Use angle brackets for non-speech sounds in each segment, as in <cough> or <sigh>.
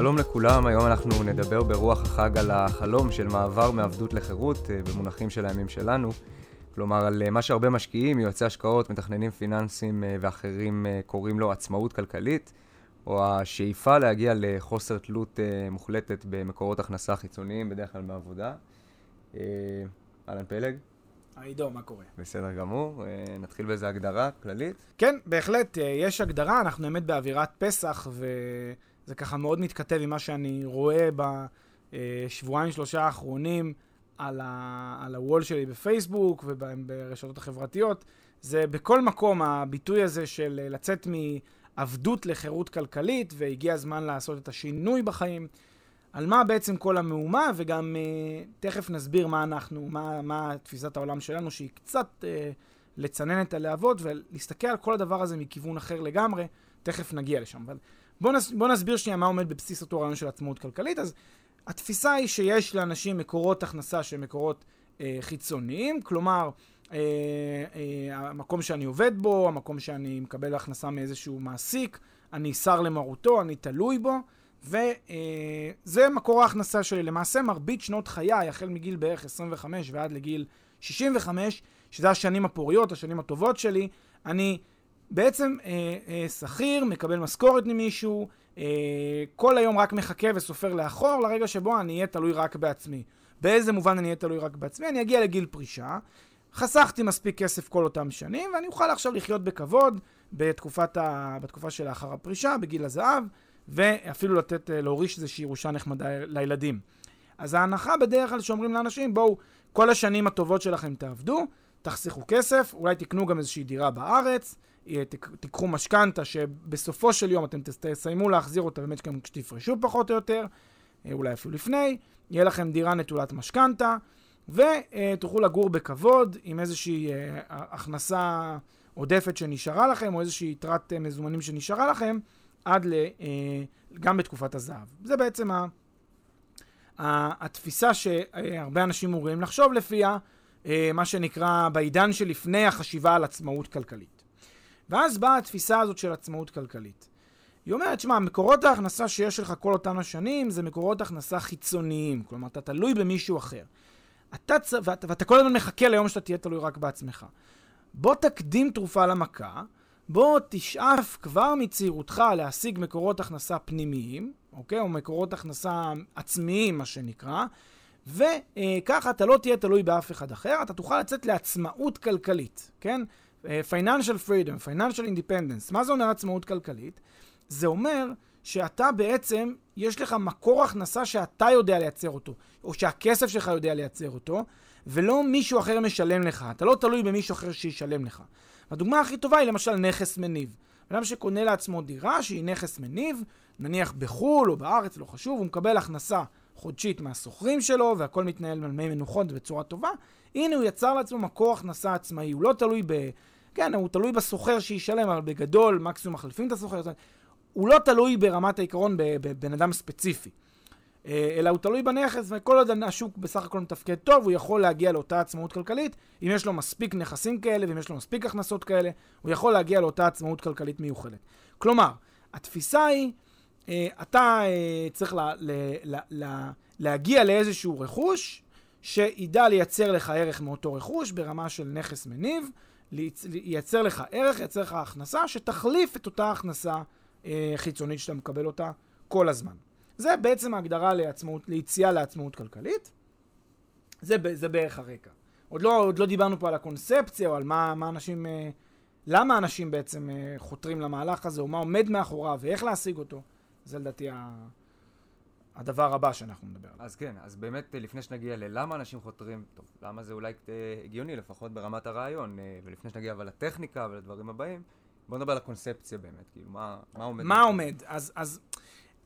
שלום לכולם, היום אנחנו נדבר ברוח החג על החלום של מעבר מעבדות לחירות אה, במונחים של הימים שלנו. כלומר, על אה, מה שהרבה משקיעים, יועצי השקעות, מתכננים פיננסיים אה, ואחרים קוראים לו עצמאות כלכלית, או השאיפה להגיע לחוסר תלות מוחלטת במקורות הכנסה חיצוניים, בדרך כלל מעבודה. אהלן פלג. עידו, מה קורה? בסדר גמור, נתחיל באיזה הגדרה כללית. כן, בהחלט, יש הגדרה, אנחנו באמת באווירת פסח, ו... זה ככה מאוד מתכתב עם מה שאני רואה בשבועיים שלושה האחרונים על, ה, על הוול שלי בפייסבוק וברשתות החברתיות. זה בכל מקום הביטוי הזה של לצאת מעבדות לחירות כלכלית, והגיע הזמן לעשות את השינוי בחיים. על מה בעצם כל המהומה, וגם uh, תכף נסביר מה אנחנו, מה, מה תפיסת העולם שלנו, שהיא קצת uh, לצנן את הלהבות ולהסתכל על כל הדבר הזה מכיוון אחר לגמרי. תכף נגיע לשם. אבל בואו נס, בוא נסביר שנייה מה עומד בבסיס אותו רעיון של עצמאות כלכלית. אז התפיסה היא שיש לאנשים מקורות הכנסה שהם מקורות אה, חיצוניים, כלומר, אה, אה, המקום שאני עובד בו, המקום שאני מקבל הכנסה מאיזשהו מעסיק, אני שר למרותו, אני תלוי בו, וזה אה, מקור ההכנסה שלי. למעשה, מרבית שנות חיי, החל מגיל בערך 25 ועד לגיל 65, שזה השנים הפוריות, השנים הטובות שלי, אני בעצם אה, אה, שכיר, מקבל משכורת ממישהו, אה, כל היום רק מחכה וסופר לאחור לרגע שבו אני אהיה תלוי רק בעצמי. באיזה מובן אני אהיה תלוי רק בעצמי? אני אגיע לגיל פרישה, חסכתי מספיק כסף כל אותם שנים, ואני אוכל עכשיו לחיות בכבוד בתקופת ה... בתקופה שלאחר הפרישה, בגיל הזהב, ואפילו לתת, להוריש איזושהי ירושה נחמדה לילדים. אז ההנחה בדרך כלל שאומרים לאנשים, בואו, כל השנים הטובות שלכם תעבדו, תחסכו כסף, אולי תקנו גם איזושהי דירה בארץ, תיקחו משכנתה שבסופו של יום אתם תסיימו להחזיר אותה באמת כשתפרשו פחות או יותר, אה, אולי אפילו לפני, יהיה לכם דירה נטולת משכנתה, ותוכלו לגור בכבוד עם איזושהי אה, הכנסה עודפת שנשארה לכם, או איזושהי יתרת אה, מזומנים שנשארה לכם, עד ל... גם בתקופת הזהב. זה בעצם ה... התפיסה שהרבה אנשים אמורים לחשוב לפיה, מה שנקרא בעידן שלפני החשיבה על עצמאות כלכלית. ואז באה התפיסה הזאת של עצמאות כלכלית. היא אומרת, שמע, מקורות ההכנסה שיש לך כל אותן השנים זה מקורות הכנסה חיצוניים. כלומר, אתה תלוי במישהו אחר. אתה צ... ואת... ואתה כל הזמן מחכה ליום שאתה תהיה תלוי רק בעצמך. בוא תקדים תרופה למכה, בוא תשאף כבר מצעירותך להשיג מקורות הכנסה פנימיים, אוקיי? או מקורות הכנסה עצמיים, מה שנקרא, וככה אתה לא תהיה תלוי באף אחד אחר, אתה תוכל לצאת לעצמאות כלכלית, כן? Financial freedom, financial independence, מה זה אומר עצמאות כלכלית? זה אומר שאתה בעצם, יש לך מקור הכנסה שאתה יודע לייצר אותו, או שהכסף שלך יודע לייצר אותו, ולא מישהו אחר משלם לך. אתה לא תלוי במישהו אחר שישלם לך. הדוגמה הכי טובה היא למשל נכס מניב. אדם שקונה לעצמו דירה שהיא נכס מניב, נניח בחו"ל או בארץ, לא חשוב, הוא מקבל הכנסה חודשית מהסוחרים שלו, והכל מתנהל על מי מנוחות בצורה טובה. הנה הוא יצר לעצמו מקור הכנסה עצמאי, הוא לא תלוי ב... כן, הוא תלוי בסוחר שישלם, אבל בגדול מקסימום מחליפים את הסוחר. הוא לא תלוי ברמת העיקרון בבן אדם ספציפי. אה, אלא הוא תלוי בנכס, וכל עוד השוק בסך הכל מתפקד טוב, הוא יכול להגיע לאותה עצמאות כלכלית. אם יש לו מספיק נכסים כאלה, ואם יש לו מספיק הכנסות כאלה, הוא יכול להגיע לאותה עצמאות כלכלית מיוחדת. כלומר, התפיסה היא, אה, אתה אה, צריך לה, לה, לה, להגיע לאיזשהו רכוש, שידע לייצר לך ערך מאותו רכוש ברמה של נכס מניב, ייצר לך ערך, ייצר לך הכנסה, שתחליף את אותה הכנסה אה, חיצונית שאתה מקבל אותה כל הזמן. זה בעצם ההגדרה לעצמאות, ליציאה לעצמאות כלכלית. זה, זה בערך הרקע. עוד לא, עוד לא דיברנו פה על הקונספציה, או על מה, מה אנשים, אה, למה אנשים בעצם אה, חותרים למהלך הזה, או מה עומד מאחוריו, ואיך להשיג אותו. זה לדעתי ה... הדבר הבא שאנחנו נדבר עליו. אז כן, אז באמת אה, לפני שנגיע ללמה אנשים חותרים, טוב, למה זה אולי אה, הגיוני, לפחות ברמת הרעיון, אה, ולפני שנגיע אבל לטכניקה ולדברים הבאים, בוא נדבר על הקונספציה באמת, כאילו, מה, מה עומד? מה עומד? אז, אז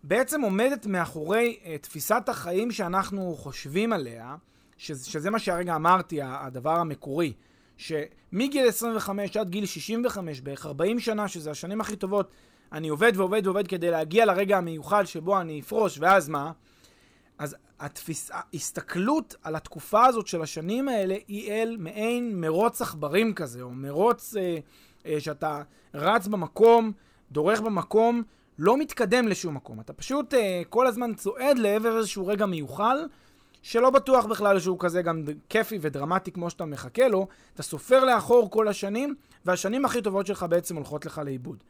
בעצם עומדת מאחורי uh, תפיסת החיים שאנחנו חושבים עליה, שזה, שזה מה שהרגע אמרתי, הדבר המקורי, שמגיל 25 עד גיל 65, בערך 40 שנה, שזה השנים הכי טובות, אני עובד ועובד ועובד כדי להגיע לרגע המיוחד שבו אני אפרוש, ואז מה? אז התפיס... ההסתכלות על התקופה הזאת של השנים האלה היא אל מעין מרוץ עכברים כזה, או מרוץ אה, אה, שאתה רץ במקום, דורך במקום, לא מתקדם לשום מקום. אתה פשוט אה, כל הזמן צועד לעבר איזשהו רגע מיוחל, שלא בטוח בכלל שהוא כזה גם כיפי ודרמטי כמו שאתה מחכה לו. אתה סופר לאחור כל השנים, והשנים הכי טובות שלך בעצם הולכות לך לאיבוד.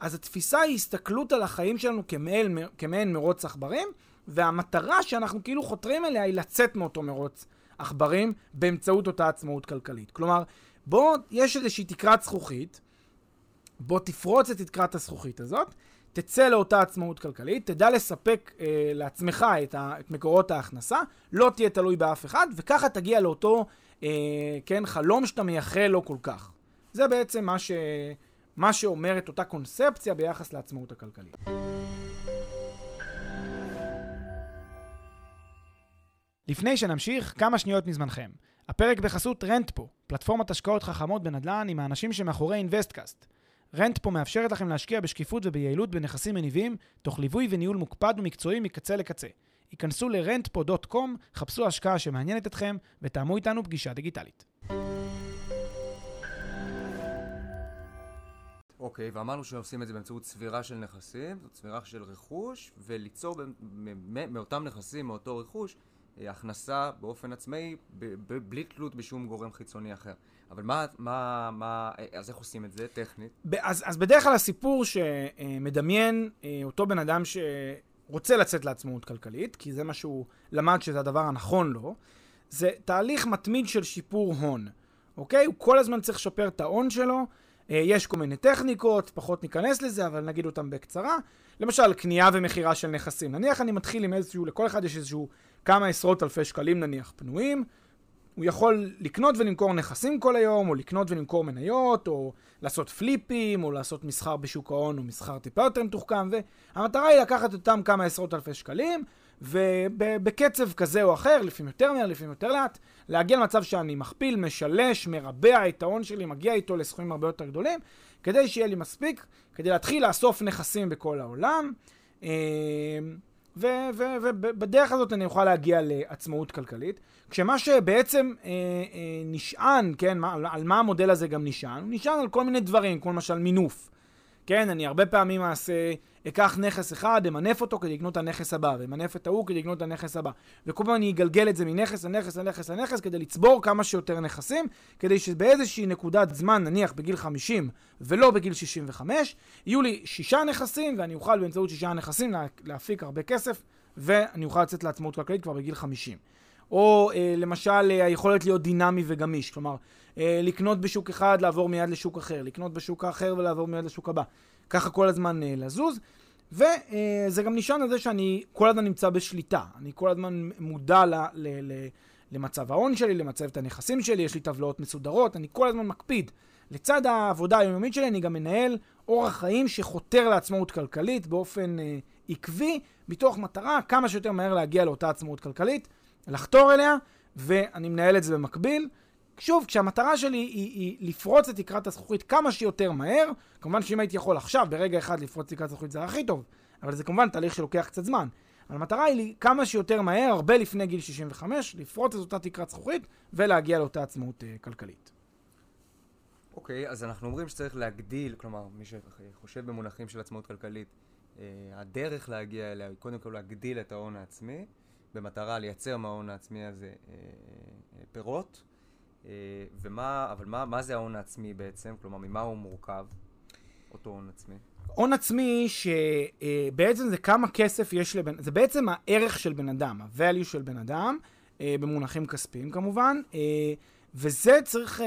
אז התפיסה היא הסתכלות על החיים שלנו כמעין, כמעין מרוץ עכברים, והמטרה שאנחנו כאילו חותרים אליה היא לצאת מאותו מרוץ עכברים באמצעות אותה עצמאות כלכלית. כלומר, בוא, יש איזושהי תקרת זכוכית, בוא תפרוץ את תקרת הזכוכית הזאת, תצא לאותה עצמאות כלכלית, תדע לספק אה, לעצמך את, ה, את מקורות ההכנסה, לא תהיה תלוי באף אחד, וככה תגיע לאותו, אה, כן, חלום שאתה מייחל לו כל כך. זה בעצם מה ש... מה שאומרת אותה קונספציה ביחס לעצמאות הכלכלית. לפני שנמשיך, כמה שניות מזמנכם. הפרק בחסות רנטפו, פלטפורמת השקעות חכמות בנדל"ן עם האנשים שמאחורי אינוויסטקאסט. רנטפו מאפשרת לכם להשקיע בשקיפות וביעילות בנכסים מניבים, תוך ליווי וניהול מוקפד ומקצועי מקצה לקצה. היכנסו ל-rentpo.com, חפשו השקעה שמעניינת אתכם, ותאמו איתנו פגישה דיגיטלית. אוקיי, okay, ואמרנו שעושים את זה באמצעות צבירה של נכסים, זאת צבירה של רכוש, וליצור מאותם נכסים, מאותו רכוש, אה, הכנסה באופן עצמאי, בלי תלות בשום גורם חיצוני אחר. אבל מה, מה, מה, אה, אז איך עושים את זה טכנית? אז, אז בדרך כלל הסיפור שמדמיין אה, אותו בן אדם שרוצה לצאת לעצמאות כלכלית, כי זה מה שהוא למד שזה הדבר הנכון לו, זה תהליך מתמיד של שיפור הון, אוקיי? הוא כל הזמן צריך לשפר את ההון שלו, יש כל מיני טכניקות, פחות ניכנס לזה, אבל נגיד אותם בקצרה. למשל, קנייה ומכירה של נכסים. נניח אני מתחיל עם איזשהו, לכל אחד יש איזשהו כמה עשרות אלפי שקלים נניח פנויים. הוא יכול לקנות ולמכור נכסים כל היום, או לקנות ולמכור מניות, או לעשות פליפים, או לעשות מסחר בשוק ההון, או מסחר טיפה יותר מתוחכם, והמטרה היא לקחת אותם כמה עשרות אלפי שקלים, ובקצב כזה או אחר, לפעמים יותר מהר, לפעמים יותר לאט, להגיע למצב שאני מכפיל, משלש, מרבע את ההון שלי, מגיע איתו לסכומים הרבה יותר גדולים, כדי שיהיה לי מספיק, כדי להתחיל לאסוף נכסים בכל העולם. אה, ובדרך הזאת אני אוכל להגיע לעצמאות כלכלית, כשמה שבעצם אה, אה, נשען, כן, על מה המודל הזה גם נשען? הוא נשען על כל מיני דברים, כמו למשל מינוף. כן, אני הרבה פעמים אעשה, אקח נכס אחד, אמנף אותו כדי לקנות את הנכס הבא, ואמנף את ההוא כדי לקנות את הנכס הבא. וכל פעם אני אגלגל את זה מנכס לנכס לנכס לנכס כדי לצבור כמה שיותר נכסים, כדי שבאיזושהי נקודת זמן, נניח בגיל 50 ולא בגיל 65, יהיו לי שישה נכסים, ואני אוכל באמצעות שישה נכסים להפיק הרבה כסף, ואני אוכל לצאת לעצמאות כלכלית כבר בגיל 50. או אה, למשל אה, היכולת להיות דינמי וגמיש, כלומר, לקנות בשוק אחד, לעבור מיד לשוק אחר, לקנות בשוק האחר ולעבור מיד לשוק הבא. ככה כל הזמן אה, לזוז. וזה אה, גם נשען על זה שאני כל הזמן נמצא בשליטה. אני כל הזמן מודע ל, ל, ל, למצב ההון שלי, למצב את הנכסים שלי, יש לי טבלאות מסודרות, אני כל הזמן מקפיד. לצד העבודה היומיומית שלי אני גם מנהל אורח חיים שחותר לעצמאות כלכלית באופן אה, עקבי, מתוך מטרה כמה שיותר מהר להגיע לאותה עצמאות כלכלית, לחתור אליה, ואני מנהל את זה במקביל. שוב, כשהמטרה שלי היא, היא לפרוץ את תקרת הזכוכית כמה שיותר מהר, כמובן שאם הייתי יכול עכשיו, ברגע אחד לפרוץ תקרת הזכוכית זה הכי טוב, אבל זה כמובן תהליך שלוקח קצת זמן. אבל המטרה היא לי כמה שיותר מהר, הרבה לפני גיל 65, לפרוץ את אותה תקרת זכוכית ולהגיע לאותה עצמאות uh, כלכלית. אוקיי, okay, אז אנחנו אומרים שצריך להגדיל, כלומר, מי שחושב במונחים של עצמאות כלכלית, uh, הדרך להגיע אליה היא קודם כל להגדיל את ההון העצמי, במטרה לייצר מההון העצמי הזה uh, פירות. אה, ומה, אבל מה, מה זה ההון העצמי בעצם? כלומר, ממה הוא מורכב, אותו הון עצמי? הון עצמי שבעצם זה כמה כסף יש לבן... זה בעצם הערך של בן אדם, ה-value של בן אדם, אה, במונחים כספיים כמובן, אה, וזה צריך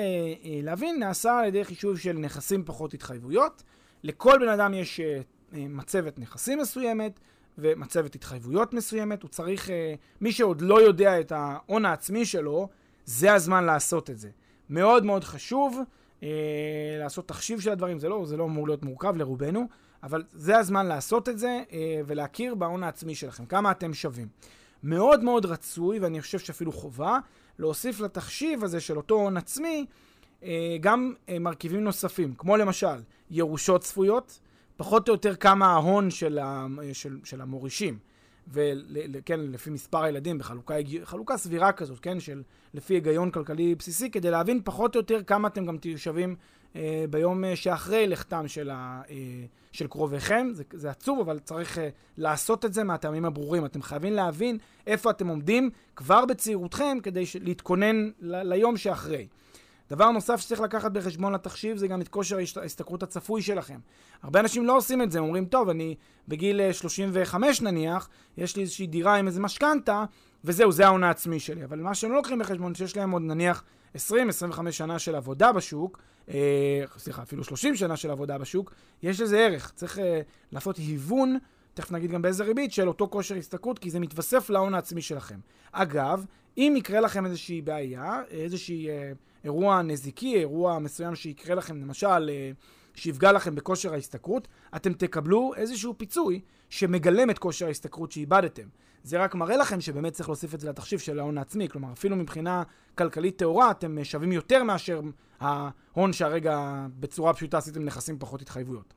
להבין, נעשה על ידי חישוב של נכסים פחות התחייבויות. לכל בן אדם יש מצבת נכסים מסוימת ומצבת התחייבויות מסוימת. הוא צריך, מי שעוד לא יודע את ההון העצמי שלו, זה הזמן לעשות את זה. מאוד מאוד חשוב לעשות תחשיב של הדברים, זה לא, זה לא אמור להיות מורכב לרובנו, אבל זה הזמן לעשות את זה ולהכיר בהון העצמי שלכם, כמה אתם שווים. מאוד מאוד רצוי, ואני חושב שאפילו חובה, להוסיף לתחשיב הזה של אותו הון עצמי אה, גם אה, מרכיבים נוספים, כמו למשל ירושות צפויות, פחות או יותר כמה ההון של, ה, של, של המורישים, וכן, לפי מספר הילדים, בחלוקה סבירה כזאת, כן, של לפי היגיון כלכלי בסיסי, כדי להבין פחות או יותר כמה אתם גם תהיו שווים אה, ביום אה, שאחרי לכתם של, ה, אה, של קרוביכם. זה, זה עצוב, אבל צריך אה, לעשות את זה מהטעמים הברורים. אתם חייבים להבין איפה אתם עומדים כבר בצעירותכם, כדי להתכונן ל, ליום שאחרי. דבר נוסף שצריך לקחת בחשבון לתחשיב זה גם את כושר ההשתכרות הצפוי שלכם. הרבה אנשים לא עושים את זה, אומרים, טוב, אני בגיל 35 אה, נניח, יש לי איזושהי דירה עם איזה משכנתה, וזהו, זה ההון העצמי שלי. אבל מה שהם לא לוקחים בחשבון, שיש להם עוד נניח 20-25 שנה של עבודה בשוק, אה, סליחה, אפילו 30 שנה של עבודה בשוק, יש לזה ערך. צריך אה, לעשות היוון, תכף נגיד גם באיזה ריבית, של אותו כושר השתכרות, כי זה מתווסף להון העצמי שלכם. אגב, אם יקרה לכם איזושהי בעיה, איזושהי אה, אירוע נזיקי, אירוע מסוים שיקרה לכם, למשל, אה, שיפגע לכם בכושר ההשתכרות, אתם תקבלו איזשהו פיצוי שמגלם את כושר ההשתכרות שאיבדתם. זה רק מראה לכם שבאמת צריך להוסיף את זה לתחשיב של ההון העצמי. כלומר, אפילו מבחינה כלכלית טהורה, אתם שווים יותר מאשר ההון שהרגע בצורה פשוטה עשיתם נכסים פחות התחייבויות.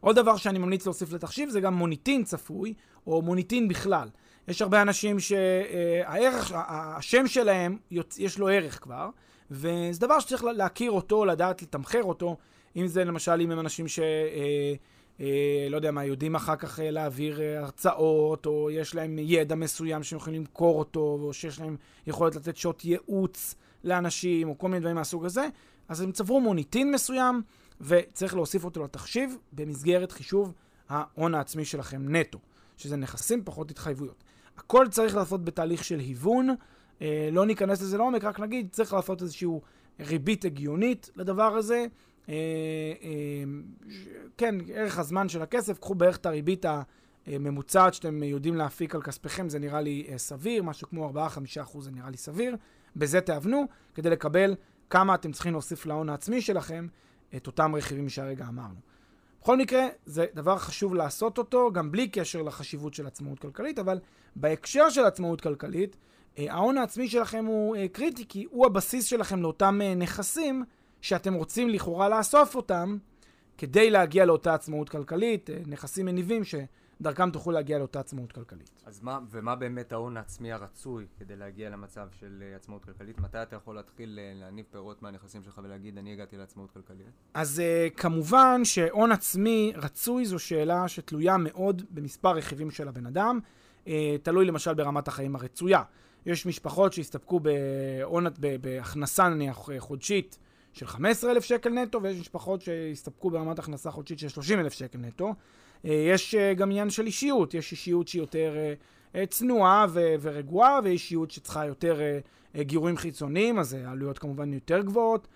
עוד דבר שאני ממליץ להוסיף לתחשיב זה גם מוניטין צפוי, או מוניטין בכלל. יש הרבה אנשים שהערך, השם שלהם, יש לו ערך כבר, וזה דבר שצריך להכיר אותו, לדעת לתמחר אותו, אם זה למשל אם הם אנשים ש... אה, אה, לא יודע מה, יודעים אחר כך אה, להעביר הרצאות, או יש להם ידע מסוים שהם יכולים למכור אותו, או שיש להם יכולת לתת שעות ייעוץ לאנשים, או כל מיני דברים מהסוג הזה, אז הם צברו מוניטין מסוים, וצריך להוסיף אותו לתחשיב במסגרת חישוב ההון העצמי שלכם נטו, שזה נכסים פחות התחייבויות. הכל צריך לעשות בתהליך של היוון, אה, לא ניכנס לזה לעומק, רק נגיד, צריך לעשות איזושהי ריבית הגיונית לדבר הזה. אה, אה, כן, ערך הזמן של הכסף, קחו בערך את הריבית הממוצעת שאתם יודעים להפיק על כספיכם, זה נראה לי אה, סביר, משהו כמו 4-5% זה נראה לי סביר. בזה תאבנו, כדי לקבל כמה אתם צריכים להוסיף להון העצמי שלכם, את אותם רכיבים שהרגע אמרנו. בכל מקרה, זה דבר חשוב לעשות אותו, גם בלי קשר לחשיבות של עצמאות כלכלית, אבל בהקשר של עצמאות כלכלית, אה, ההון העצמי שלכם הוא אה, קריטי, כי הוא הבסיס שלכם לאותם אה, נכסים שאתם רוצים לכאורה לאסוף אותם כדי להגיע לאותה עצמאות כלכלית, נכסים מניבים ש... דרכם תוכלו להגיע לאותה עצמאות כלכלית. אז מה, ומה באמת ההון העצמי הרצוי כדי להגיע למצב של uh, עצמאות כלכלית? מתי אתה יכול להתחיל uh, להניב פירות מהנכסים שלך ולהגיד, אני הגעתי לעצמאות כלכלית? אז uh, כמובן שהון עצמי רצוי זו שאלה שתלויה מאוד במספר רכיבים של הבן אדם. תלוי למשל ברמת החיים הרצויה. יש משפחות שהסתפקו בהון, בהכנסה נניח חודשית של 15,000 שקל נטו, ויש משפחות שהסתפקו ברמת הכנסה חודשית של 30,000 שקל נטו. אה, יש אה, גם עניין של אישיות, יש אישיות שהיא יותר אה, צנועה ורגועה, ויש אישיות שצריכה יותר גירויים חיצוניים, אז העלויות כמובן יותר גבוהות.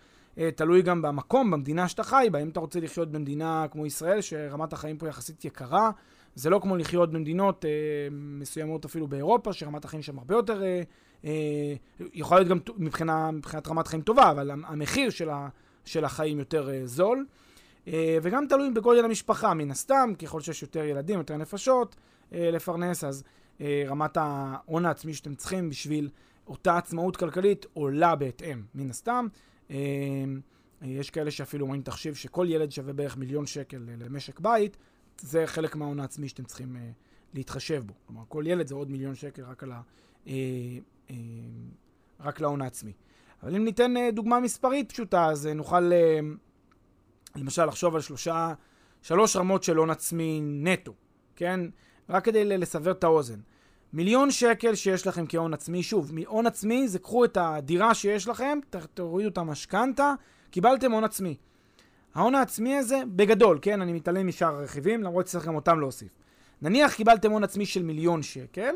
תלוי גם במקום, במדינה שאתה חי בה. אם אתה רוצה לחיות במדינה כמו ישראל, שרמת החיים פה יחסית יקרה, זה לא כמו לחיות במדינות אה, מסוימות אפילו באירופה, שרמת החיים שם הרבה יותר, אה, אה, יכולה להיות גם מבחינה, מבחינת רמת חיים טובה, אבל המחיר של, ה, של החיים יותר אה, זול. אה, וגם תלוי בגודל המשפחה, מן הסתם, ככל שיש יותר ילדים, יותר נפשות אה, לפרנס, אז אה, רמת ההון העצמי שאתם צריכים בשביל אותה עצמאות כלכלית עולה בהתאם, מן הסתם. יש כאלה שאפילו אומרים תחשיב שכל ילד שווה בערך מיליון שקל למשק בית, זה חלק מההון העצמי שאתם צריכים להתחשב בו. כלומר, כל ילד זה עוד מיליון שקל רק, על ה, רק להון העצמי. אבל אם ניתן דוגמה מספרית פשוטה, אז נוכל למשל, לחשוב על שלושה, שלוש רמות של הון עצמי נטו, כן? רק כדי לסבר את האוזן. מיליון שקל שיש לכם כהון עצמי, שוב, מהון עצמי זה קחו את הדירה שיש לכם, תורידו את המשכנתה, קיבלתם הון עצמי. ההון העצמי הזה, בגדול, כן, אני מתעלם משאר הרכיבים, למרות שצריך גם אותם להוסיף. נניח קיבלתם הון עצמי של מיליון שקל,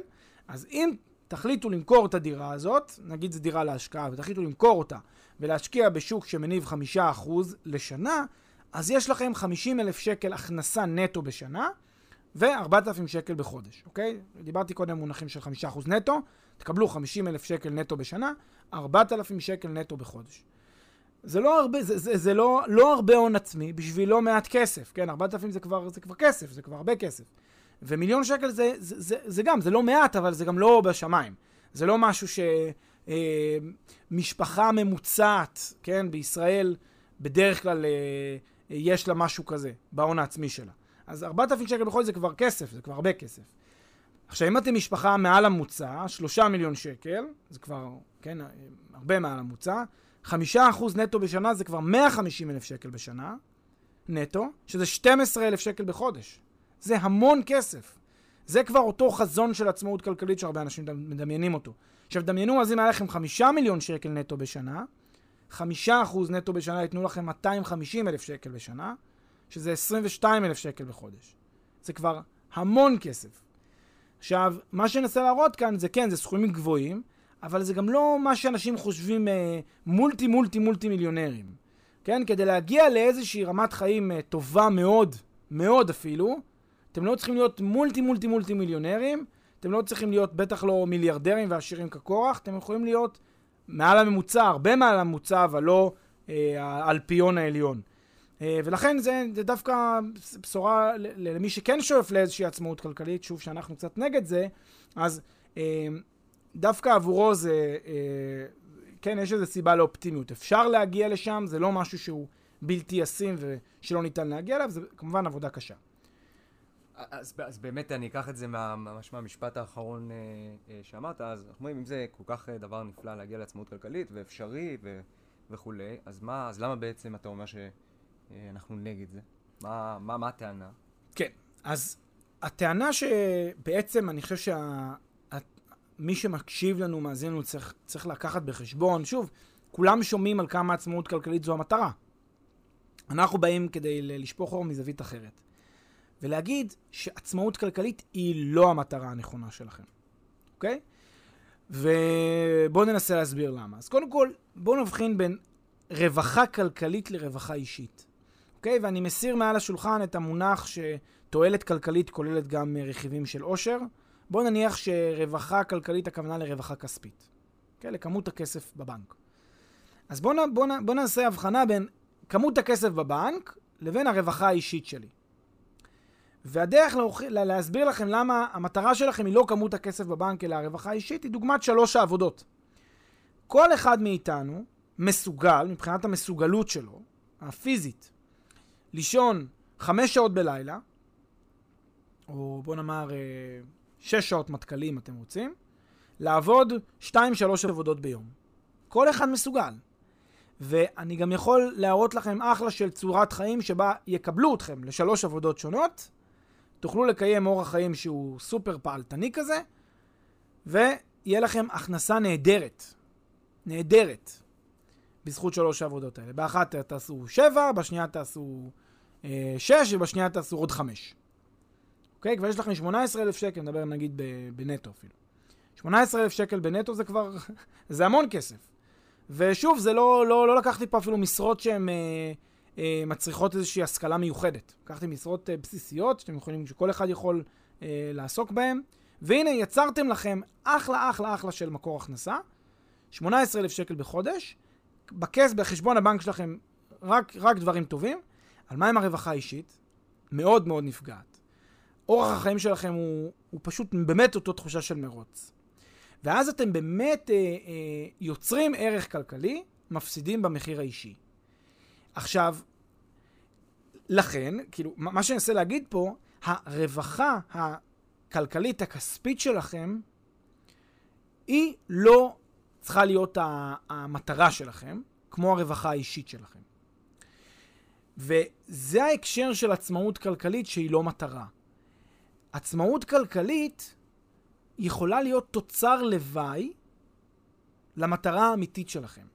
אז אם תחליטו למכור את הדירה הזאת, נגיד זו דירה להשקעה, ותחליטו למכור אותה ולהשקיע בשוק שמניב חמישה אחוז לשנה, אז יש לכם 50 אלף שקל הכנסה נטו בשנה ו-4,000 שקל בחודש, אוקיי? דיברתי קודם מונחים של 5% נטו, תקבלו 50 אלף שקל נטו בשנה, 4,000 שקל נטו בחודש. זה לא הרבה, זה, זה, זה לא, לא הרבה הון עצמי בשביל לא מעט כסף, כן? 4,000 זה כבר, זה כבר כסף, זה כבר הרבה כסף. ומיליון שקל זה, זה, זה, זה גם, זה לא מעט, אבל זה גם לא בשמיים. זה לא משהו שמשפחה אה, ממוצעת, כן, בישראל, בדרך כלל אה, יש לה משהו כזה, בהון העצמי שלה. אז 4,000 שקל בחודש זה כבר כסף, זה כבר הרבה כסף. עכשיו, אם אתם משפחה מעל הממוצע, 3 מיליון שקל, זה כבר, כן, הרבה מעל הממוצע, 5% נטו בשנה זה כבר 150 אלף שקל בשנה, נטו, שזה 12 אלף שקל בחודש. זה המון כסף. זה כבר אותו חזון של עצמאות כלכלית שהרבה אנשים מדמיינים אותו. עכשיו, דמיינו אז אם היה לכם 5 מיליון שקל נטו בשנה, 5% נטו בשנה ייתנו לכם 250 אלף שקל בשנה, שזה 22 אלף שקל בחודש. זה כבר המון כסף. עכשיו, מה שאני אנסה להראות כאן זה כן, זה סכומים גבוהים, אבל זה גם לא מה שאנשים חושבים אה, מולטי מולטי מולטי מיליונרים. כן? כדי להגיע לאיזושהי רמת חיים אה, טובה מאוד, מאוד אפילו, אתם לא צריכים להיות מולטי מולטי מולטי מיליונרים, אתם לא צריכים להיות בטח לא מיליארדרים ועשירים כקורח, אתם יכולים להיות מעל הממוצע, הרבה מעל הממוצע, אבל לא אה, האלפיון העליון. אה, ולכן זה, זה דווקא בשורה למי שכן שואף לאיזושהי עצמאות כלכלית, שוב שאנחנו קצת נגד זה, אז אה, דווקא עבורו זה, אה, כן, יש איזו סיבה לאופטימיות. אפשר להגיע לשם, זה לא משהו שהוא בלתי ישים ושלא ניתן להגיע אליו, זה כמובן עבודה קשה. אז, אז באמת אני אקח את זה מה, ממש מהמשפט האחרון אה, אה, שאמרת, אז אנחנו אומרים, אם זה כל כך אה, דבר נפלא להגיע לעצמאות כלכלית ואפשרי ו, וכולי, אז מה, אז למה בעצם אתה אומר שאנחנו נגד זה? מה, מה, מה הטענה? כן, אז הטענה שבעצם אני חושב שה... מי שמקשיב לנו, מאזין לנו, צריך, צריך לקחת בחשבון, שוב, כולם שומעים על כמה עצמאות כלכלית זו המטרה. אנחנו באים כדי לשפוך אור מזווית אחרת. ולהגיד שעצמאות כלכלית היא לא המטרה הנכונה שלכם, אוקיי? ובואו ננסה להסביר למה. אז קודם כל, בואו נבחין בין רווחה כלכלית לרווחה אישית, אוקיי? ואני מסיר מעל השולחן את המונח שתועלת כלכלית כוללת גם רכיבים של עושר. בואו נניח שרווחה כלכלית הכוונה לרווחה כספית, אוקיי? לכמות הכסף בבנק. אז בואו בוא, בוא נעשה הבחנה בין כמות הכסף בבנק לבין הרווחה האישית שלי. והדרך להוכ... להסביר לכם למה המטרה שלכם היא לא כמות הכסף בבנק אלא הרווחה האישית היא דוגמת שלוש העבודות. כל אחד מאיתנו מסוגל, מבחינת המסוגלות שלו, הפיזית, לישון חמש שעות בלילה, או בוא נאמר אה, שש שעות מטכלי אם אתם רוצים, לעבוד שתיים שלוש עבודות ביום. כל אחד מסוגל. ואני גם יכול להראות לכם אחלה של צורת חיים שבה יקבלו אתכם לשלוש עבודות שונות, תוכלו לקיים אורח חיים שהוא סופר פעלתני כזה, ויהיה לכם הכנסה נהדרת. נהדרת. בזכות שלוש העבודות האלה. באחת תעשו שבע, בשנייה תעשו אה, שש, ובשנייה תעשו עוד חמש. אוקיי? כבר יש לכם 18,000 שקל, נדבר נגיד בנטו אפילו. 18,000 שקל בנטו זה כבר, <laughs> זה המון כסף. ושוב, זה לא, לא, לא לקחתי פה אפילו משרות שהן... אה, אה, מצריכות איזושהי השכלה מיוחדת. לקחתי משרות אה, בסיסיות, שאתם יכולים, שכל אחד יכול אה, לעסוק בהן, והנה יצרתם לכם אחלה אחלה אחלה של מקור הכנסה, 18,000 שקל בחודש, בכס, בחשבון הבנק שלכם רק, רק דברים טובים. על מה עם הרווחה האישית? מאוד מאוד נפגעת. אורח החיים שלכם הוא, הוא פשוט באמת אותו תחושה של מרוץ. ואז אתם באמת אה, אה, יוצרים ערך כלכלי, מפסידים במחיר האישי. עכשיו, לכן, כאילו, מה שאני אנסה להגיד פה, הרווחה הכלכלית, הכספית שלכם, היא לא צריכה להיות המטרה שלכם, כמו הרווחה האישית שלכם. וזה ההקשר של עצמאות כלכלית שהיא לא מטרה. עצמאות כלכלית יכולה להיות תוצר לוואי למטרה האמיתית שלכם.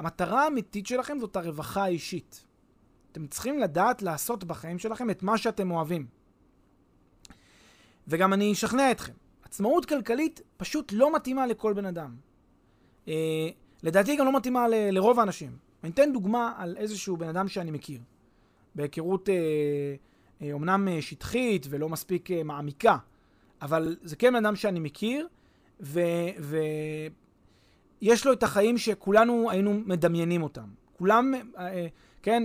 המטרה האמיתית שלכם זאת הרווחה האישית. אתם צריכים לדעת לעשות בחיים שלכם את מה שאתם אוהבים. וגם אני אשכנע אתכם. עצמאות כלכלית פשוט לא מתאימה לכל בן אדם. אה, לדעתי גם לא מתאימה ל- לרוב האנשים. אני אתן דוגמה על איזשהו בן אדם שאני מכיר. בהיכרות אה, אה, אומנם אה, שטחית ולא מספיק אה, מעמיקה, אבל זה כן בן אדם שאני מכיר, ויש לו את החיים שכולנו היינו מדמיינים אותם. כולם, אה, אה, כן,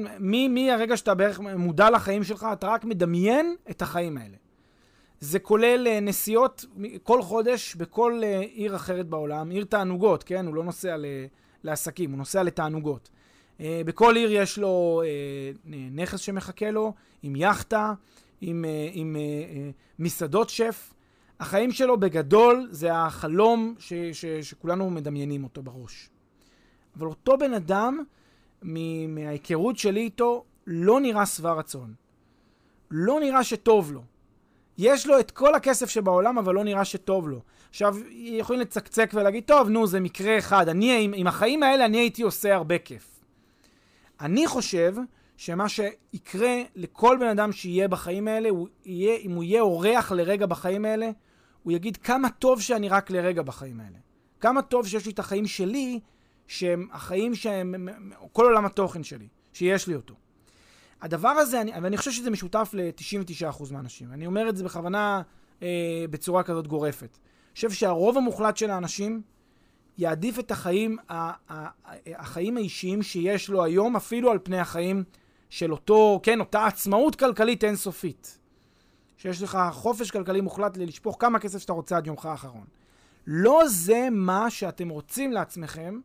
מהרגע שאתה בערך מודע לחיים שלך, אתה רק מדמיין את החיים האלה. זה כולל uh, נסיעות כל חודש בכל עיר אחרת בעולם, עיר תענוגות, כן? הוא לא נוסע לעסקים, הוא נוסע לתענוגות. בכל עיר יש לו נכס שמחכה לו, עם יאכטה, עם, עם uh, מסעדות שף. החיים שלו בגדול זה החלום ש, ש, שכולנו מדמיינים אותו בראש. אבל אותו בן אדם, מההיכרות שלי איתו, לא נראה שבע רצון. לא נראה שטוב לו. יש לו את כל הכסף שבעולם, אבל לא נראה שטוב לו. עכשיו, יכולים לצקצק ולהגיד, טוב, נו, זה מקרה אחד. אני, עם, עם החיים האלה, אני הייתי עושה הרבה כיף. אני חושב שמה שיקרה לכל בן אדם שיהיה בחיים האלה, הוא יהיה, אם הוא יהיה אורח לרגע בחיים האלה, הוא יגיד כמה טוב שאני רק לרגע בחיים האלה. כמה טוב שיש לי את החיים שלי, שהם החיים שהם, כל עולם התוכן שלי, שיש לי אותו. הדבר הזה, אני, ואני חושב שזה משותף ל-99% מהאנשים. אני אומר את זה בכוונה אה, בצורה כזאת גורפת. אני חושב שהרוב המוחלט של האנשים יעדיף את החיים, החיים האישיים שיש לו היום, אפילו על פני החיים של אותו, כן, אותה עצמאות כלכלית אינסופית. שיש לך חופש כלכלי מוחלט לשפוך כמה כסף שאתה רוצה עד יומך האחרון. לא זה מה שאתם רוצים לעצמכם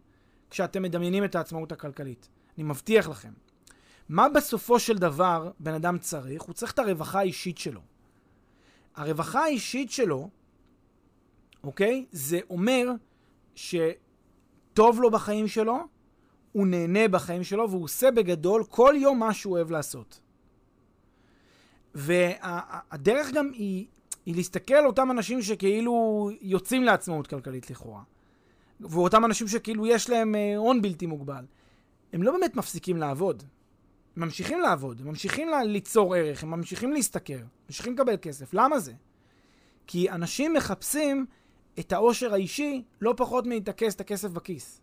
כשאתם מדמיינים את העצמאות הכלכלית. אני מבטיח לכם. מה בסופו של דבר בן אדם צריך? הוא צריך את הרווחה האישית שלו. הרווחה האישית שלו, אוקיי? זה אומר שטוב לו בחיים שלו, הוא נהנה בחיים שלו, והוא עושה בגדול כל יום מה שהוא אוהב לעשות. והדרך גם היא, היא להסתכל על אותם אנשים שכאילו יוצאים לעצמאות כלכלית לכאורה. ואותם אנשים שכאילו יש להם אה, הון בלתי מוגבל. הם לא באמת מפסיקים לעבוד. הם ממשיכים לעבוד, הם ממשיכים ליצור ערך, הם ממשיכים להשתכר, ממשיכים לקבל כסף. למה זה? כי אנשים מחפשים את העושר האישי לא פחות מלהתעכס את הכסף בכיס.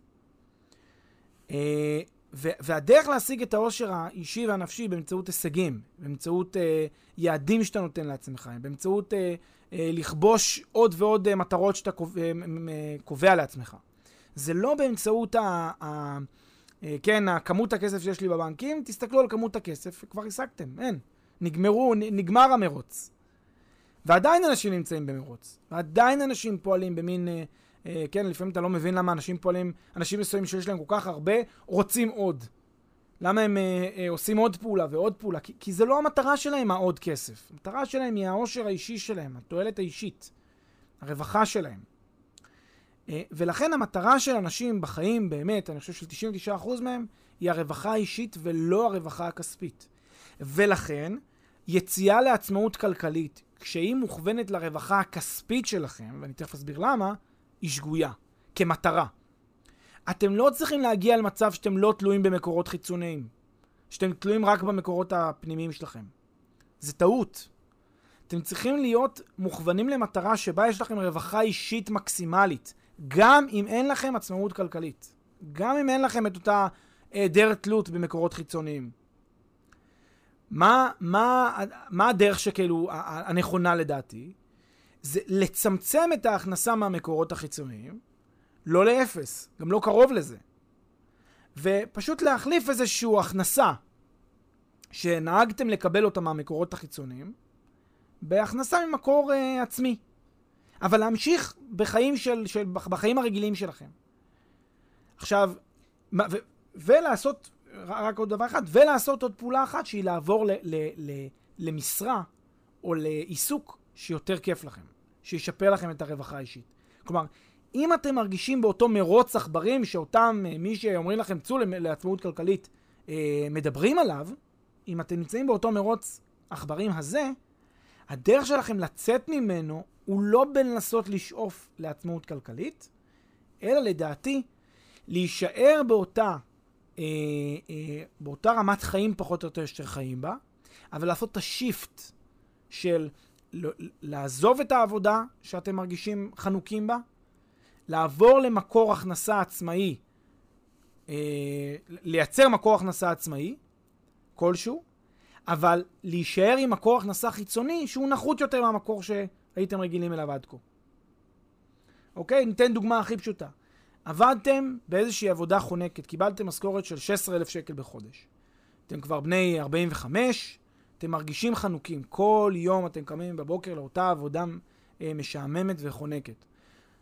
אה, והדרך להשיג את העושר האישי והנפשי באמצעות הישגים, באמצעות אה, יעדים שאתה נותן לעצמך, באמצעות אה, לכבוש עוד ועוד מטרות שאתה קובע לעצמך. זה לא באמצעות ה... אה, כן, כמות הכסף שיש לי בבנקים, תסתכלו על כמות הכסף, כבר השגתם, אין. נגמרו, נגמר המרוץ. ועדיין אנשים נמצאים במרוץ. ועדיין אנשים פועלים במין, אה, כן, לפעמים אתה לא מבין למה אנשים פועלים, אנשים מסוימים שיש להם כל כך הרבה, רוצים עוד. למה הם אה, אה, עושים עוד פעולה ועוד פעולה? כי, כי זה לא המטרה שלהם, העוד כסף. המטרה שלהם היא העושר האישי שלהם, התועלת האישית, הרווחה שלהם. אה, ולכן המטרה של אנשים בחיים, באמת, אני חושב של 99% מהם, היא הרווחה האישית ולא הרווחה הכספית. ולכן, יציאה לעצמאות כלכלית, כשהיא מוכוונת לרווחה הכספית שלכם, ואני תכף אסביר למה, היא שגויה, כמטרה. אתם לא צריכים להגיע למצב שאתם לא תלויים במקורות חיצוניים, שאתם תלויים רק במקורות הפנימיים שלכם. זה טעות. אתם צריכים להיות מוכוונים למטרה שבה יש לכם רווחה אישית מקסימלית, גם אם אין לכם עצמאות כלכלית. גם אם אין לכם את אותה היעדר תלות במקורות חיצוניים. מה, מה, מה הדרך שכאילו הנכונה לדעתי? זה לצמצם את ההכנסה מהמקורות החיצוניים, לא לאפס, גם לא קרוב לזה. ופשוט להחליף איזושהי הכנסה שנהגתם לקבל אותה מהמקורות החיצוניים, בהכנסה ממקור uh, עצמי. אבל להמשיך בחיים, של, של, בחיים הרגילים שלכם. עכשיו, ו, ולעשות, רק עוד דבר אחד, ולעשות עוד פעולה אחת שהיא לעבור ל, ל, ל, למשרה או לעיסוק שיותר כיף לכם, שישפר לכם את הרווחה האישית. כלומר, אם אתם מרגישים באותו מרוץ עכברים שאותם אה, מי שאומרים לכם צאו לעצמאות כלכלית אה, מדברים עליו, אם אתם נמצאים באותו מרוץ עכברים הזה, הדרך שלכם לצאת ממנו הוא לא בלנסות לשאוף לעצמאות כלכלית, אלא לדעתי להישאר באותה, אה, אה, באותה רמת חיים פחות או יותר שאתם חיים בה, אבל לעשות את השיפט של לעזוב את העבודה שאתם מרגישים חנוקים בה, לעבור למקור הכנסה עצמאי, אה, לייצר מקור הכנסה עצמאי כלשהו, אבל להישאר עם מקור הכנסה חיצוני שהוא נחות יותר מהמקור שהייתם רגילים אליו עד כה. אוקיי? ניתן דוגמה הכי פשוטה. עבדתם באיזושהי עבודה חונקת, קיבלתם משכורת של 16,000 שקל בחודש. אתם כבר בני 45, אתם מרגישים חנוקים. כל יום אתם קמים בבוקר לאותה עבודה אה, משעממת וחונקת.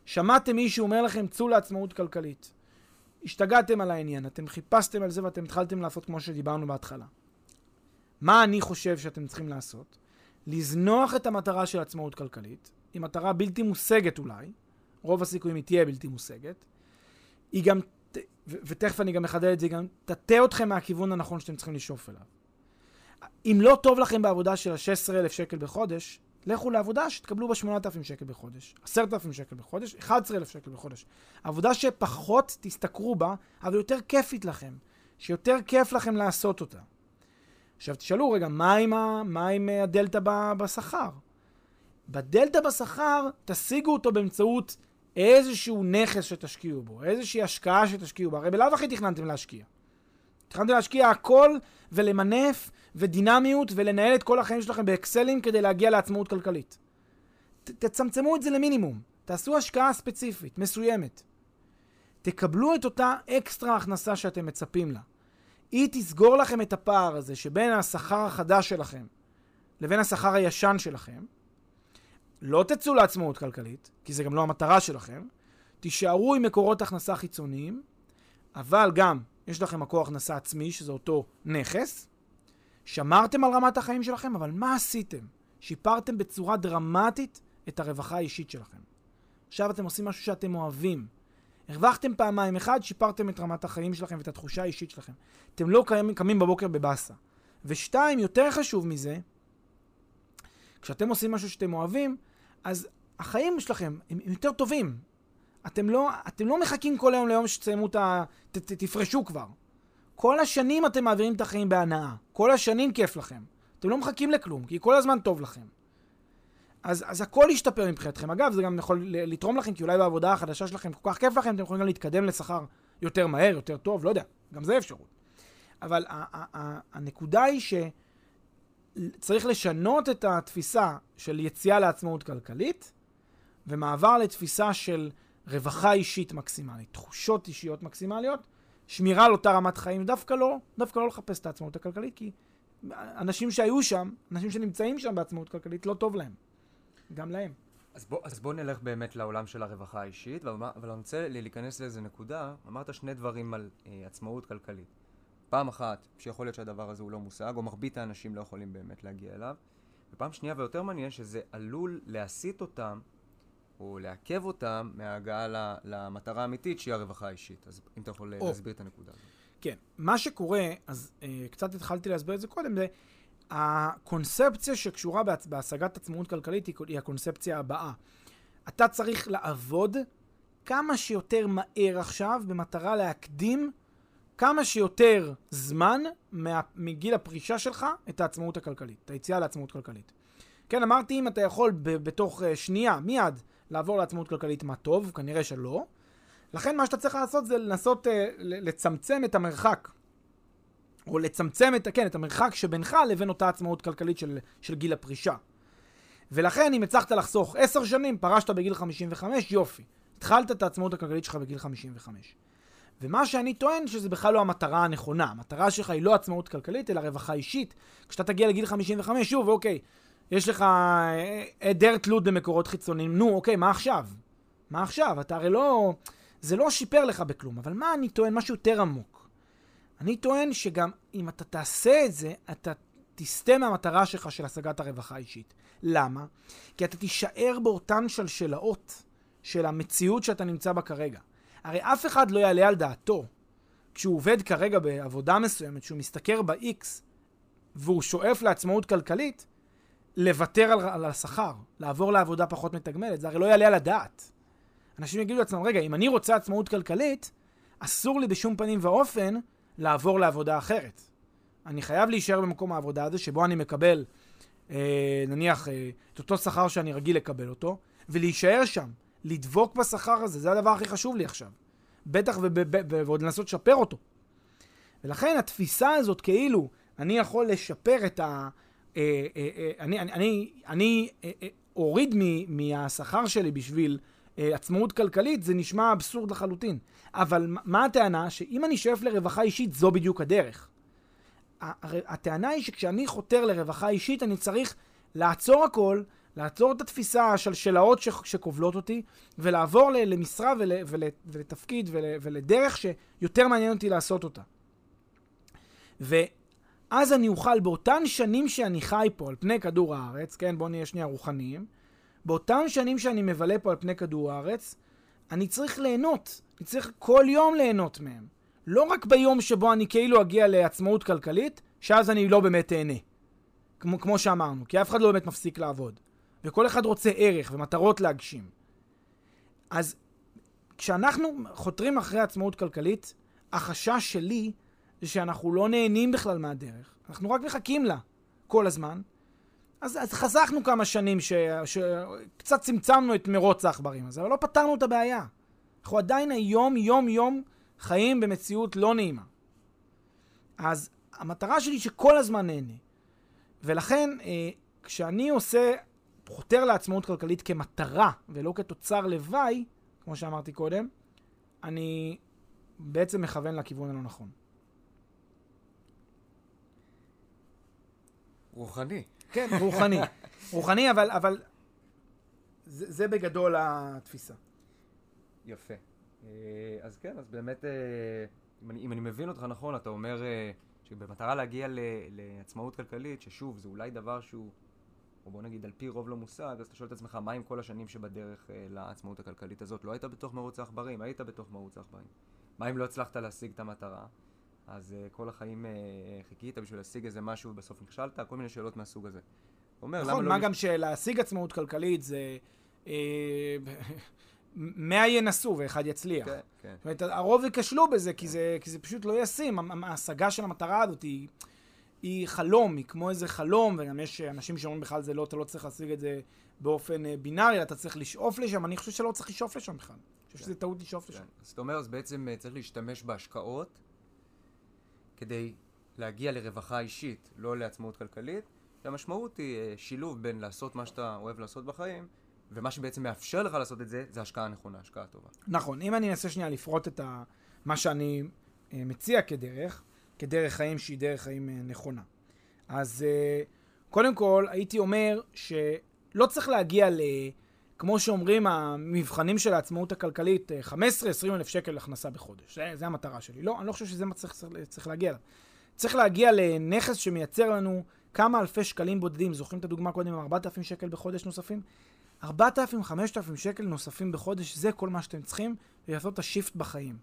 שמעתם מישהו אומר לכם, צאו לעצמאות כלכלית. השתגעתם על העניין, אתם חיפשתם על זה ואתם התחלתם לעשות כמו שדיברנו בהתחלה. מה אני חושב שאתם צריכים לעשות? לזנוח את המטרה של עצמאות כלכלית, היא מטרה בלתי מושגת אולי, רוב הסיכויים היא תהיה בלתי מושגת, היא גם, ותכף אני גם אחדד את זה, היא גם תטה אתכם מהכיוון הנכון שאתם צריכים לשאוף אליו. אם לא טוב לכם בעבודה של ה-16,000 שקל בחודש, לכו לעבודה שתקבלו בה 8,000 שקל בחודש, 10,000 שקל בחודש, 11,000 שקל בחודש. עבודה שפחות תשתכרו בה, אבל יותר כיפית לכם, שיותר כיף לכם לעשות אותה. עכשיו תשאלו רגע, מה עם, ה, מה עם אה, הדלתא ב- בשכר? בדלתא בשכר תשיגו אותו באמצעות איזשהו נכס שתשקיעו בו, איזושהי השקעה שתשקיעו בה. הרי בלאו הכי תכננתם להשקיע. תכננתם להשקיע הכל ולמנף ודינמיות ולנהל את כל החיים שלכם באקסלים כדי להגיע לעצמאות כלכלית. ת, תצמצמו את זה למינימום. תעשו השקעה ספציפית, מסוימת. תקבלו את אותה אקסטרה הכנסה שאתם מצפים לה. היא תסגור לכם את הפער הזה שבין השכר החדש שלכם לבין השכר הישן שלכם. לא תצאו לעצמאות כלכלית, כי זה גם לא המטרה שלכם. תישארו עם מקורות הכנסה חיצוניים, אבל גם יש לכם מקור הכנסה עצמי, שזה אותו נכס. שמרתם על רמת החיים שלכם, אבל מה עשיתם? שיפרתם בצורה דרמטית את הרווחה האישית שלכם. עכשיו אתם עושים משהו שאתם אוהבים. הרווחתם פעמיים. אחד, שיפרתם את רמת החיים שלכם ואת התחושה האישית שלכם. אתם לא קמים, קמים בבוקר בבאסה. ושתיים, יותר חשוב מזה, כשאתם עושים משהו שאתם אוהבים, אז החיים שלכם הם, יותר טובים. אתם לא, אתם לא מחכים כל היום ליום שתסיימו את ה... ת, ת, תפרשו כבר. כל השנים אתם מעבירים את החיים בהנאה. כל השנים כיף לכם. אתם לא מחכים לכלום, כי כל הזמן טוב לכם. אז, אז הכל ישתפר מבחינתכם. אגב, זה גם יכול לתרום לכם, כי אולי בעבודה החדשה שלכם כל כך כיף לכם, אתם יכולים גם להתקדם לשכר יותר מהר, יותר טוב, לא יודע. גם זה אפשרות. אבל הנקודה היא שצריך לשנות את התפיסה של יציאה לעצמאות כלכלית, ומעבר לתפיסה של רווחה אישית מקסימלית, תחושות אישיות מקסימליות, שמירה על אותה רמת חיים, דווקא לא, דווקא לא לחפש את העצמאות הכלכלית, כי אנשים שהיו שם, אנשים שנמצאים שם בעצמאות כלכלית, לא טוב להם. גם להם. אז בוא, אז בוא נלך באמת לעולם של הרווחה האישית, אבל אני רוצה להיכנס לאיזה נקודה. אמרת שני דברים על אה, עצמאות כלכלית. פעם אחת, שיכול להיות שהדבר הזה הוא לא מושג, או מרבית האנשים לא יכולים באמת להגיע אליו. ופעם שנייה ויותר מעניין, שזה עלול להסיט אותם, או לעכב אותם, מההגעה למטרה האמיתית, שהיא הרווחה האישית. אז אם אתה יכול או. להסביר את הנקודה הזאת. כן. מה שקורה, אז אה, קצת התחלתי להסביר את זה קודם, זה הקונספציה שקשורה בהשגת עצמאות כלכלית היא הקונספציה הבאה. אתה צריך לעבוד כמה שיותר מהר עכשיו במטרה להקדים כמה שיותר זמן מגיל הפרישה שלך את העצמאות הכלכלית, את היציאה לעצמאות כלכלית. כן, אמרתי אם אתה יכול בתוך אה, שנייה, מיד, לעבור לעצמאות כלכלית, מה טוב, כנראה שלא. לכן מה שאתה צריך לעשות זה לנסות uh, לצמצם את המרחק או לצמצם את, כן, את המרחק שבינך לבין אותה עצמאות כלכלית של, של גיל הפרישה. ולכן, אם הצלחת לחסוך עשר שנים, פרשת בגיל 55, יופי. התחלת את העצמאות הכלכלית שלך בגיל 55. ומה שאני טוען שזה בכלל לא המטרה הנכונה. המטרה שלך היא לא עצמאות כלכלית, אלא רווחה אישית. כשאתה תגיע לגיל 55, שוב, אוקיי, יש לך אה, היעדר תלות במקורות חיצוניים, נו, אוקיי, מה עכשיו? מה עכשיו? אתה הרי לא... זה לא שיפר לך בכלום, אבל מה אני טוען? משהו יותר עמוק. אני טוען שגם אם אתה תעשה את זה, אתה תסטה מהמטרה שלך של השגת הרווחה האישית. למה? כי אתה תישאר באותן שלשלאות של המציאות שאתה נמצא בה כרגע. הרי אף אחד לא יעלה על דעתו, כשהוא עובד כרגע בעבודה מסוימת, שהוא משתכר ב-X, והוא שואף לעצמאות כלכלית, לוותר על, על השכר, לעבור לעבודה פחות מתגמלת. זה הרי לא יעלה על הדעת. אנשים יגידו לעצמם, רגע, אם אני רוצה עצמאות כלכלית, אסור לי בשום פנים ואופן לעבור לעבודה אחרת. אני חייב להישאר במקום העבודה הזה, שבו אני מקבל, אה, נניח, אה, את אותו שכר שאני רגיל לקבל אותו, ולהישאר שם, לדבוק בשכר הזה, זה הדבר הכי חשוב לי עכשיו. בטח ועוד לנסות לשפר אותו. ולכן התפיסה הזאת כאילו, אני יכול לשפר את ה... אה, אה, אה, אני, אני, אני, אני אוריד מ, מהשכר שלי בשביל עצמאות כלכלית, זה נשמע אבסורד לחלוטין. אבל מה- הטענה? שאם אני שואף לרווחה אישית, זו בדיוק הדרך. הטענה היא שכשאני חותר לרווחה אישית, אני צריך לעצור הכל, לעצור את התפיסה, השלשלאות ש- שכובלות אותי, ולעבור למשרה ול, ול, ולתפקיד ול, ולדרך שיותר מעניין אותי לעשות אותה. ואז אני אוכל, באותן שנים שאני חי פה על פני כדור הארץ, כן, בואו נהיה שנייה רוחניים, באותן שנים שאני מבלה פה על פני כדור הארץ, אני צריך ליהנות. אני צריך כל יום ליהנות מהם. לא רק ביום שבו אני כאילו אגיע לעצמאות כלכלית, שאז אני לא באמת אהנה. כמו, כמו שאמרנו, כי אף אחד לא באמת מפסיק לעבוד. וכל אחד רוצה ערך ומטרות להגשים. אז כשאנחנו חותרים אחרי עצמאות כלכלית, החשש שלי זה שאנחנו לא נהנים בכלל מהדרך. אנחנו רק מחכים לה כל הזמן. אז, אז חסכנו כמה שנים ש- שקצת צמצמנו את מרוץ העכברים הזה, אבל לא פתרנו את הבעיה. אנחנו עדיין היום, יום-יום, חיים במציאות לא נעימה. אז המטרה שלי שכל הזמן נהנה. ולכן, אה, כשאני עושה, חותר לעצמאות כלכלית כמטרה ולא כתוצר לוואי, כמו שאמרתי קודם, אני בעצם מכוון לכיוון הלא נכון. רוחני. כן, רוחני. <laughs> רוחני, אבל, אבל זה, זה בגדול התפיסה. יפה. אה, אז כן, אז באמת, אה, אם אני, אם אני מבין אותך נכון, אתה אומר אה, שבמטרה להגיע ל, לעצמאות כלכלית, ששוב, זה אולי דבר שהוא, או בוא נגיד על פי רוב לא מושג, אז אתה שואל את עצמך, מה עם כל השנים שבדרך לעצמאות הכלכלית הזאת? לא היית בתוך מרוץ העכברים, היית בתוך מרוץ העכברים. מה אם לא הצלחת להשיג את המטרה? אז uh, כל החיים uh, חיכית בשביל להשיג איזה משהו ובסוף נכשלת, כל מיני שאלות מהסוג הזה. אומר, למה נכון, לא מה לש- גם שלהשיג עצמאות כלכלית זה... אה, <laughs> מאה ינסו ואחד יצליח. כן, כן. זאת אומרת, הרוב ייכשלו בזה, כי זה, כי זה פשוט לא ישים. ההשגה של המטרה הזאת היא, היא חלום, היא כמו איזה חלום, וגם יש אנשים שאומרים בכלל זה לא, אתה לא צריך להשיג את זה באופן אה, בינארי, אתה צריך לשאוף לשם. אני חושב שלא צריך לשאוף לשם בכלל. אני חושב שזה טעות לשאוף לשם. כן. אז אתה אומר, אז בעצם אה, צריך להשתמש בהשקעות כדי להגיע לרווחה אישית, לא לעצמאות כלכלית. והמשמעות היא אה, שילוב בין לעשות מה שאתה אוהב לעשות בחיים, ומה שבעצם מאפשר לך לעשות את זה, זה השקעה נכונה, השקעה טובה. נכון, אם אני אנסה שנייה לפרוט את ה... מה שאני אה, מציע כדרך, כדרך חיים שהיא דרך חיים אה, נכונה. אז קודם כל, הייתי אומר שלא צריך להגיע ל... כמו שאומרים המבחנים של העצמאות הכלכלית, אה, 15-20 אלף שקל הכנסה בחודש. זה, זה המטרה שלי. לא, אני לא חושב שזה מה צריך, צריך, צריך להגיע אליו. צריך להגיע לנכס שמייצר לנו כמה אלפי שקלים בודדים. זוכרים את הדוגמה קודם עם 4,000 שקל בחודש נוספים? 4,000, 5,000 שקל נוספים בחודש, זה כל מה שאתם צריכים, ולעשות את השיפט בחיים.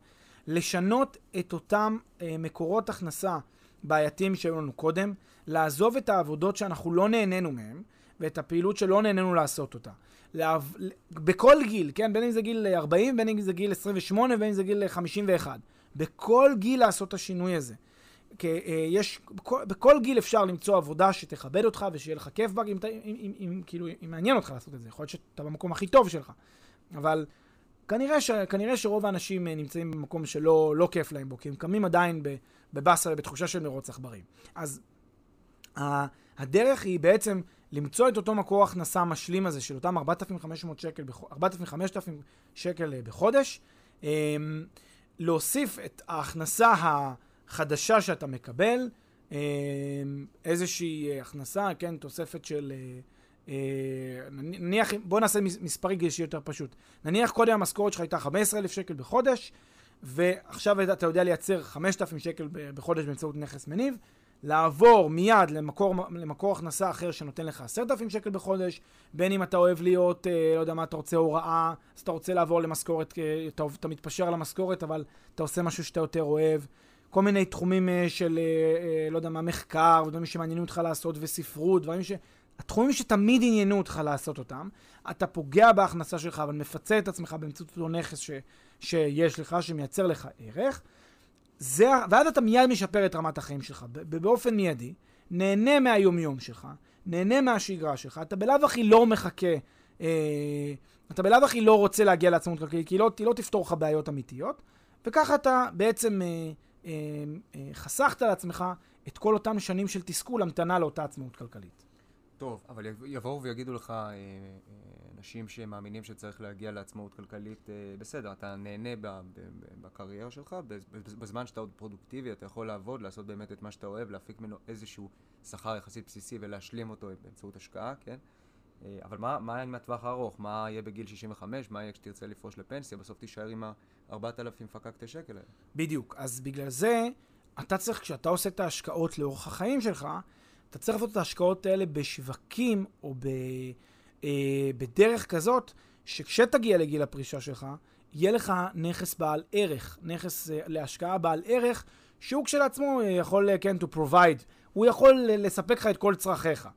לשנות את אותם אה, מקורות הכנסה בעייתיים שהיו לנו קודם, לעזוב את העבודות שאנחנו לא נהנינו מהן, ואת הפעילות שלא נהנינו לעשות אותה. לעב... בכל גיל, כן? בין אם זה גיל 40, בין אם זה גיל 28, בין אם זה גיל 51. בכל גיל לעשות את השינוי הזה. כי, אה, יש, בכל, בכל גיל אפשר למצוא עבודה שתכבד אותך ושיהיה לך כיף בה, אם, אם, אם, אם, כאילו, אם מעניין אותך לעשות את זה. יכול להיות שאתה במקום הכי טוב שלך. אבל כנראה, ש, כנראה שרוב האנשים אה, נמצאים במקום שלא לא כיף להם בו, כי הם קמים עדיין בבאסה ובתחושה של מרוץ עכברים. אז הדרך היא בעצם למצוא את אותו מקור הכנסה המשלים הזה של אותם 4,500 שקל, בח- 4,000-5,000 שקל אה, בחודש, אמ, להוסיף את ההכנסה החדשה שאתה מקבל, אמ, איזושהי אה, הכנסה, כן, תוספת של... אה, נניח, בוא נעשה מס- מספרי כדי שיהיה יותר פשוט. נניח קודם המשכורת שלך הייתה 15,000 שקל בחודש, ועכשיו אתה יודע לייצר 5,000 שקל בחודש באמצעות נכס מניב, לעבור מיד למקור, למקור הכנסה אחר שנותן לך 10,000 שקל בחודש, בין אם אתה אוהב להיות, אה, לא יודע מה, אתה רוצה הוראה, אז אתה רוצה לעבור למשכורת, אה, אתה, אתה מתפשר על המשכורת, אבל אתה עושה משהו שאתה יותר אוהב. כל מיני תחומים אה, של, אה, אה, לא יודע מה, מחקר, ודברים שמעניינים אותך לעשות, וספרות, דברים ש... התחומים שתמיד עניינו אותך לעשות אותם, אתה פוגע בהכנסה שלך, אבל מפצה את עצמך באמצעות אותו נכס ש, שיש לך, שמייצר לך ערך. זה, ואז אתה מיד משפר את רמת החיים שלך, באופן מיידי, נהנה מהיומיום שלך, נהנה מהשגרה שלך, אתה בלאו הכי לא מחכה, אה, אתה בלאו הכי לא רוצה להגיע לעצמאות כלכלית, כי היא לא, לא תפתור לך בעיות אמיתיות, וככה אתה בעצם אה, אה, אה, חסכת לעצמך את כל אותן שנים של תסכול, המתנה לאותה עצמאות כלכלית. טוב, אבל יבואו ויגידו לך אה, אה, אנשים שמאמינים שצריך להגיע לעצמאות כלכלית, אה, בסדר, אתה נהנה בקריירה שלך, בזמן שאתה עוד פרודוקטיבי, אתה יכול לעבוד, לעשות באמת את מה שאתה אוהב, להפיק ממנו איזשהו שכר יחסית בסיסי ולהשלים אותו באמצעות השקעה, כן? אבל מה, מה עם הטווח הארוך? מה יהיה בגיל 65? מה יהיה כשתרצה לפרוש לפנסיה? בסוף תישאר עם ה-4,000 פקקטי שקל האלה. בדיוק. אז בגלל זה, אתה צריך, כשאתה עושה את ההשקעות לאורך החיים שלך, אתה צריך לעשות את ההשקעות האלה בשווקים או ב, אה, בדרך כזאת, שכשתגיע לגיל הפרישה שלך, יהיה לך נכס בעל ערך, נכס אה, להשקעה בעל ערך, שהוא כשלעצמו יכול, אה, כן, to provide, הוא יכול לספק לך את כל צרכיך.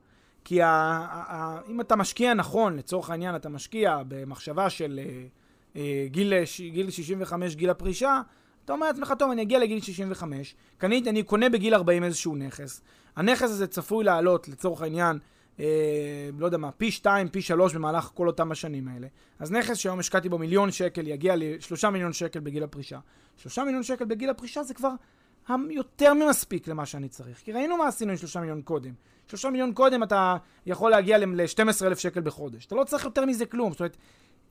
כי ה, ה, אם אתה משקיע נכון, לצורך העניין אתה משקיע במחשבה של אה, אה, גיל, גיל 65, גיל הפרישה, אתה אומר לעצמך, טוב, אני אגיע לגיל 65, קנית, אני קונה בגיל 40 איזשהו נכס, הנכס הזה צפוי לעלות, לצורך העניין, אה, לא יודע מה, פי 2, פי 3 במהלך כל אותם השנים האלה. אז נכס שהיום השקעתי בו מיליון שקל, יגיע ל-3 מיליון שקל בגיל הפרישה. 3 מיליון שקל בגיל הפרישה זה כבר יותר ממספיק למה שאני צריך. כי ראינו מה עשינו עם 3 מיליון קודם. 3 מיליון קודם אתה יכול להגיע ל-12,000 שקל בחודש. אתה לא צריך יותר מזה כלום. זאת אומרת,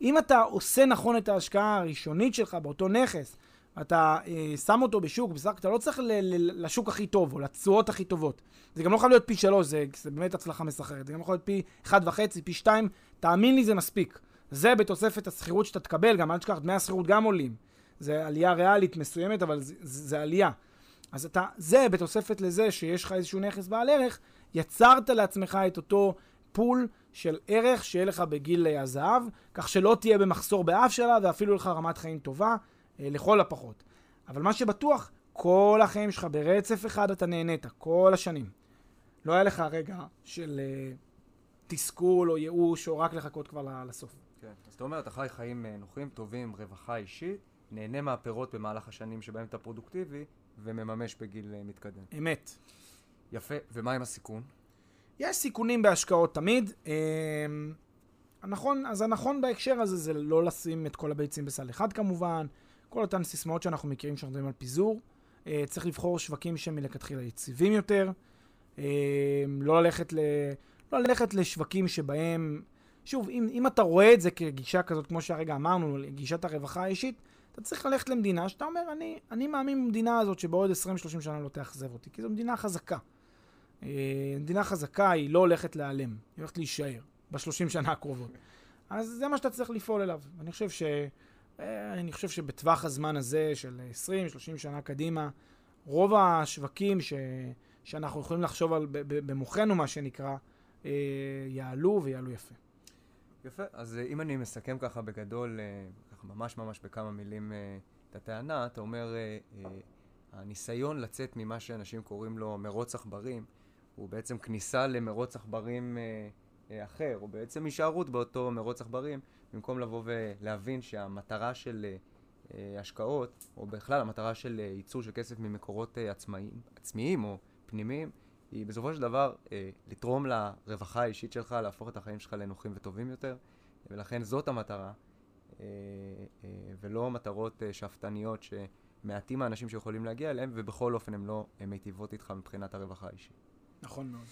אם אתה עושה נכון את ההשקעה הראשונית שלך באותו נכס, אתה אה, שם אותו בשוק, בסך אתה לא צריך ל- ל- לשוק הכי טוב, או לתשואות הכי טובות. זה גם לא חייב להיות פי שלוש, זה, זה באמת הצלחה מסחררת. זה גם יכול להיות פי אחד וחצי, פי שתיים, תאמין לי, זה מספיק. זה בתוספת השכירות שאתה תקבל, גם אל תשכח, דמי השכירות גם עולים. זה עלייה ריאלית מסוימת, אבל זה, זה, זה עלייה. אז אתה, זה בתוספת לזה שיש לך איזשהו נכס בעל ערך, יצרת לעצמך את אותו פול של ערך שיהיה לך בגיל הזהב, כך שלא תהיה במחסור באף שלה, ואפילו לך רמת חיים טובה. אה, לכל הפחות. אבל מה שבטוח, כל החיים שלך ברצף אחד אתה נהנית, כל השנים. לא היה לך רגע של uh, תסכול או ייאוש או רק לחכות כבר לסוף. כן, אז אתה אומר, אתה חי חיים אה, נוחים, טובים, רווחה אישית, נהנה מהפירות במהלך השנים שבהם אתה פרודוקטיבי, ומממש בגיל מתקדם. אמת. יפה, ומה עם הסיכון? יש סיכונים בהשקעות תמיד. הנכון, אז הנכון בהקשר הזה זה לא לשים את כל הביצים בסל אחד כמובן. כל אותן סיסמאות שאנחנו מכירים כשאנחנו מדברים על פיזור. Uh, צריך לבחור שווקים שהם מלכתחילה יציבים יותר. Uh, לא, ללכת ל... לא ללכת לשווקים שבהם... שוב, אם, אם אתה רואה את זה כגישה כזאת, כמו שהרגע אמרנו, גישת הרווחה האישית, אתה צריך ללכת למדינה שאתה אומר, אני, אני מאמין במדינה הזאת שבעוד 20-30 שנה לא תאכזב אותי, כי זו מדינה חזקה. Uh, מדינה חזקה היא לא הולכת להיעלם, היא הולכת להישאר בשלושים שנה הקרובות. אז זה מה שאתה צריך לפעול אליו. אני חושב ש... אה, אני חושב שבטווח הזמן הזה של 20-30 שנה קדימה, רוב השווקים ש, שאנחנו יכולים לחשוב על במוחנו, מה שנקרא, אה, יעלו ויעלו יפה. יפה, אז אה, אם אני מסכם ככה בגדול, ככה ממש ממש בכמה מילים את הטענה, אתה אומר, הניסיון לצאת ממה שאנשים קוראים לו מרוץ עכברים, הוא בעצם כניסה למרוץ עכברים אחר, או בעצם הישארות באותו מרוץ עכברים, במקום לבוא ולהבין שהמטרה של אה, השקעות, או בכלל המטרה של אה, ייצור של כסף ממקורות אה, עצמאיים, עצמיים או פנימיים, היא בסופו של דבר לתרום לרווחה האישית שלך, להפוך את החיים שלך לנוחים וטובים יותר, ולכן זאת המטרה, ולא מטרות שאפתניות שמעטים האנשים שיכולים להגיע אליהם, ובכל אופן הן לא מיטיבות איתך מבחינת הרווחה האישית. נכון מאוד.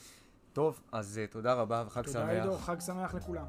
טוב, אז תודה רבה וחג תודה שמח. תודה עידו, חג שמח לכולם.